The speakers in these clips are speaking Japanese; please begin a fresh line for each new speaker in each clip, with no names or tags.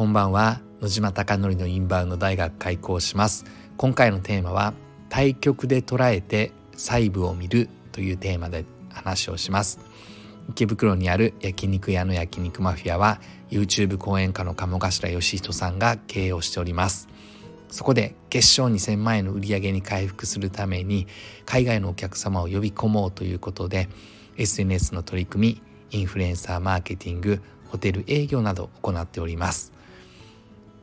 こんばんは。野島貴則のインバウンド大学開校します。今回のテーマは対局で捉えて細部を見るというテーマで話をします。池袋にある焼肉屋の焼肉マフィアは YouTube 講演家の鴨頭義人さんが経営をしております。そこで月賞2000万円の売り上げに回復するために海外のお客様を呼び込もうということで SNS の取り組みインフルエンサーマーケティングホテル営業など行っております。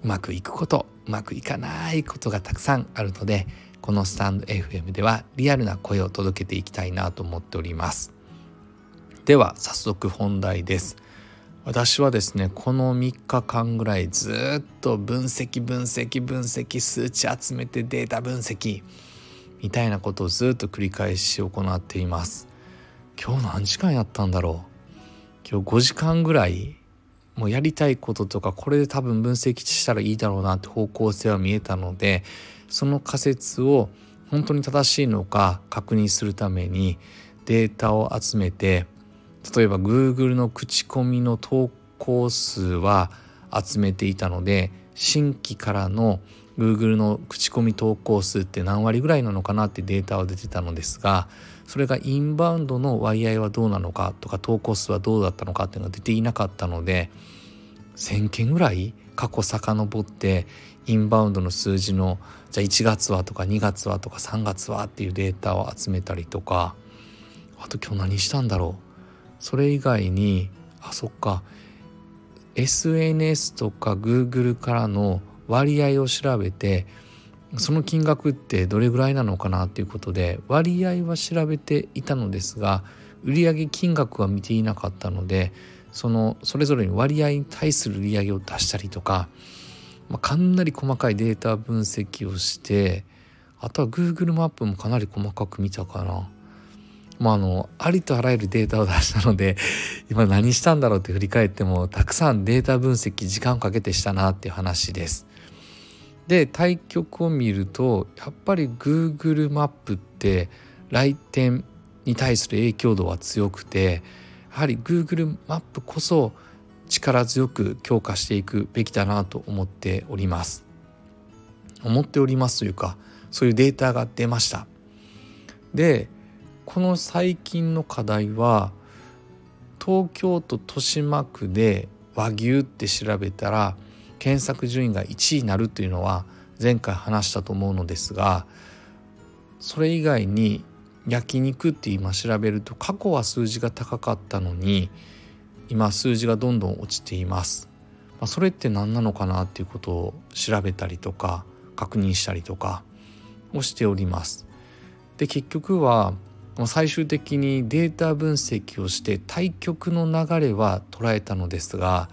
うまくいくことうまくいかないことがたくさんあるのでこのスタンド FM ではリアルな声を届けていきたいなと思っております。では早速本題です。私はですねこの3日間ぐらいずっと分析分析分析数値集めてデータ分析みたいなことをずっと繰り返し行っています。今日何時間やったんだろう？今日5時間ぐらいもうやりたいこととかこれで多分分析したらいいだろうなって方向性は見えたのでその仮説を本当に正しいのか確認するためにデータを集めて例えば Google の口コミの投稿数は集めていたので新規からの Google の口コミ投稿数って何割ぐらいなのかなってデータは出てたのですがそれがインバウンドの割合はどうなのかとか投稿数はどうだったのかっていうのが出ていなかったので1,000件ぐらい過去遡ってインバウンドの数字のじゃあ1月はとか2月はとか3月はっていうデータを集めたりとかあと今日何したんだろう。それ以外にあそっか。SNS とか Google からの割合を調べてその金額ってどれぐらいなのかなっていうことで割合は調べていたのですが売上金額は見ていなかったのでそのそれぞれに割合に対する売上を出したりとか、まあ、かなり細かいデータ分析をしてあとは Google マップもかなり細かく見たかな。まあ、あのありとあらゆるデータを出したので 今何したんだろうって振り返ってもたくさんデータ分析時間をかけてしたなっていう話です。で対局を見るとやっぱり Google マップって来店に対する影響度は強くてやはり Google マップこそ力強く強化していくべきだなと思っております。思っておりますというかそういうデータが出ました。でこの最近の課題は東京都豊島区で和牛って調べたら検索順位が1位になるというのは前回話したと思うのですがそれ以外に焼肉って今調べると過去は数字が高かったのに今数字がどんどん落ちています。まあ、それって何なのかなっていうことを調べたりとか確認したりとかをしております。で結局は最終的にデータ分析をして対局の流れは捉えたのですが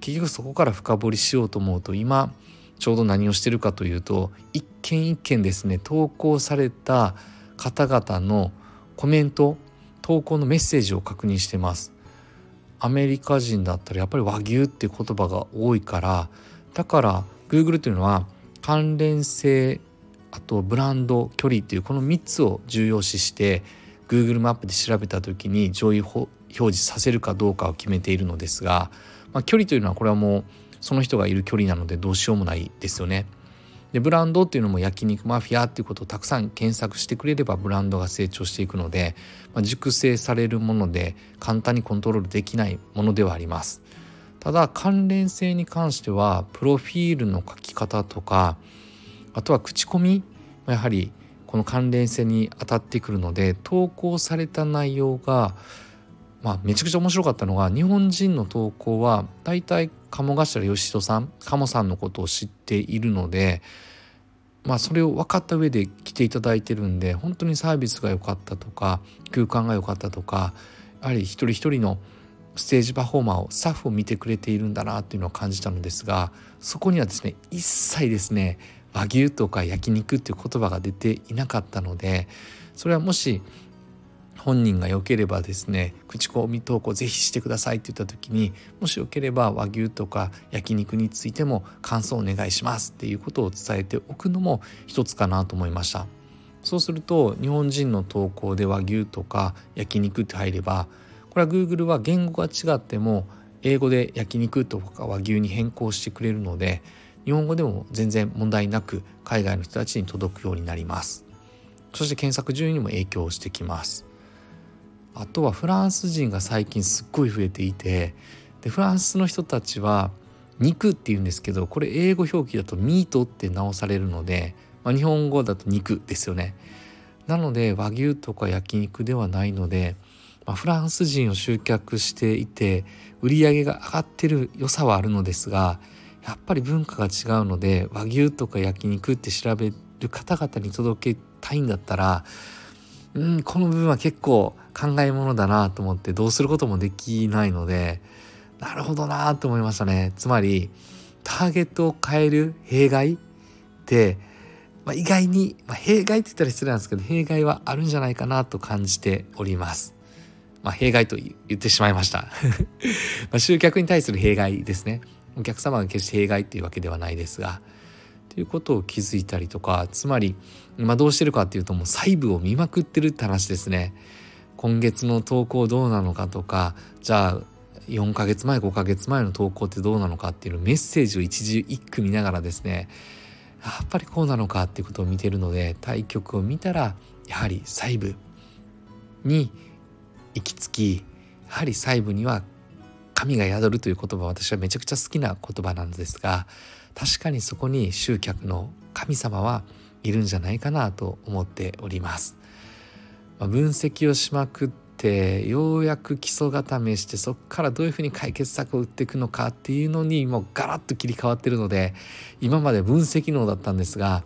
結局そこから深掘りしようと思うと今ちょうど何をしてるかというと一件一件ですね投稿された方々のコメント投稿のメッセージを確認してます。アメリカ人だったらやっぱり和牛っていう言葉が多いからだから Google っていうのは関連性あとブランド距離っていうこの3つを重要視して Google マップで調べた時に上位表示させるかどうかを決めているのですがまあ、距離というのはこれはもうその人がいる距離なのでどうしようもないですよね。でブランドっていうのも焼肉マフィアっていうことをたくさん検索してくれればブランドが成長していくので、まあ、熟成されるもので簡単にコントロールできないものではあります。ただ関連性に関してはプロフィールの書き方とかあとは口コミやはりこの関連性に当たってくるので投稿された内容がまあ、めちゃくちゃ面白かったのが日本人の投稿は大体鴨頭義人さん鴨さんのことを知っているので、まあ、それを分かった上で来ていただいてるんで本当にサービスが良かったとか空間が良かったとかやはり一人一人のステージパフォーマーをスタッフを見てくれているんだなっていうのを感じたのですがそこにはですね一切ですね和牛とか焼肉っていう言葉が出ていなかったのでそれはもし本人が良ければですね口コミ投稿ぜひしてくださいって言った時にもしよければ和牛とか焼肉についても感想お願いしますっていうことを伝えておくのも一つかなと思いました。そうすると日本人の投稿で和牛とか焼肉って入ればこれは Google は言語が違っても英語で焼肉とか和牛に変更してくれるので日本語でも全然問題なく海外の人たちに届くようになります。そして検索順位にも影響してきます。あとはフランス人が最近すっごい増えていてでフランスの人たちは肉って言うんですけどこれ英語表記だとミートって直されるので、まあ、日本語だと肉ですよね。なので和牛とか焼肉ではないので、まあ、フランス人を集客していて売り上げが上がってる良さはあるのですがやっぱり文化が違うので和牛とか焼肉って調べる方々に届けたいんだったらうんこの部分は結構考えものだなと思ってどうすることもできないのでなるほどなと思いましたね。つまりターゲットを変える弊害って、まあ、意外に、まあ、弊害って言ったら失礼なんですけど弊害はあるんじゃないかなと感じております。まあ、弊害と言ってしまいました。まあ集客に対する弊害ですね。お客様が決して弊害っていうわけではないですがということを気づいたりとかつまり今どうしてるかっていうともう細部を見まくってるって話ですね。今月の投稿どうなのかとかじゃあ4ヶ月前5ヶ月前の投稿ってどうなのかっていうメッセージを一時一句見ながらですねやっぱりこうなのかっていうことを見てるので対局を見たらやはり細部に行き着きやはり細部には神が宿るという言葉は私はめちゃくちゃ好きな言葉なんですが確かにそこに集客の神様はいるんじゃないかなと思っております。まあ、分析をしまくってようやく基礎固めしてそこからどういうふうに解決策を打っていくのかっていうのにもうガラッと切り替わってるので今まで分析能だったんですが、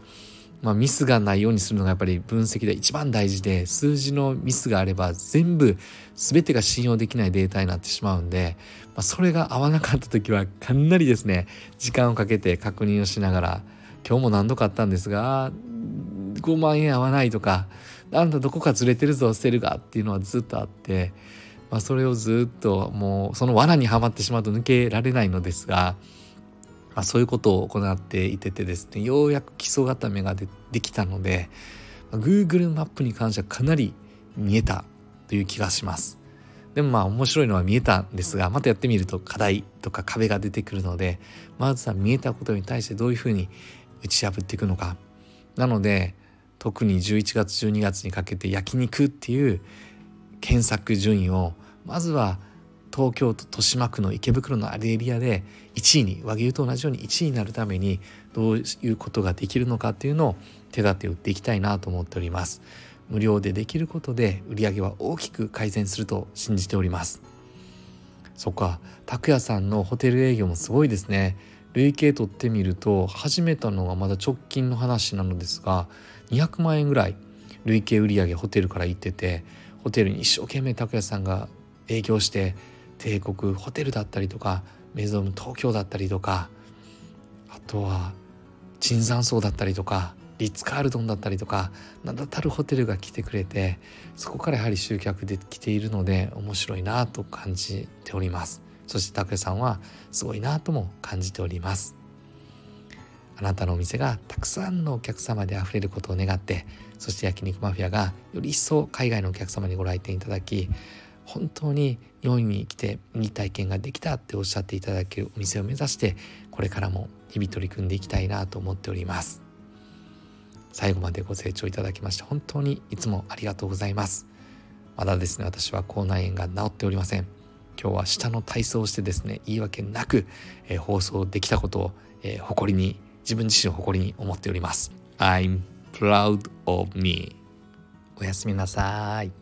まあ、ミスがないようにするのがやっぱり分析で一番大事で数字のミスがあれば全部全てが信用できないデータになってしまうんで、まあ、それが合わなかった時はかなりですね時間をかけて確認をしながら今日も何度かあったんですが5万円合わないとかあんたどこかずれてるぞ捨てるがっていうのはずっとあって、まあ、それをずっともうその罠にはまってしまうと抜けられないのですが、まあ、そういうことを行っていててですねようやく基礎固めがでできたので、まあ、Google マップに関してはかなり見えたという気がします。でもまあ面白いのは見えたんですがまたやってみると課題とか壁が出てくるのでまずは見えたことに対してどういうふうに打ち破っていくのかなので特に11月12月にかけて焼肉っていう検索順位をまずは東京都豊島区の池袋のあるエリアで1位に和牛と同じように1位になるためにどういうことができるのかっていうのを手立てを打っていきたいなと思っております。無料でできることで売り上げは大きく改善すると信じております。そっか拓也さんのホテル営業もすごいですね。累計取ってみると始めたのがまだ直近の話なのですが200万円ぐらい累計売上ホテルから行っててホテルに一生懸命拓哉さんが営業して帝国ホテルだったりとかメゾン東京だったりとかあとは椿山荘だったりとかリッツ・カールトンだったりとか名だたるホテルが来てくれてそこからやはり集客できているので面白いなと感じております。そして拓哉さんはすごいなとも感じております。あなたのお店がたくさんのお客様であふれることを願ってそして焼肉マフィアがより一層海外のお客様にご来店いただき本当に日本に来ていい体験ができたっておっしゃっていただけるお店を目指してこれからも日々取り組んでいきたいなと思っております最後までご清聴いただきまして本当にいつもありがとうございますまだですね私は口内炎が治っておりません今日は下の体操をしてですね言い訳なく、えー、放送できたことを、えー、誇りに自分自身を誇りに思っております。I'm proud of me. おやすみなさい。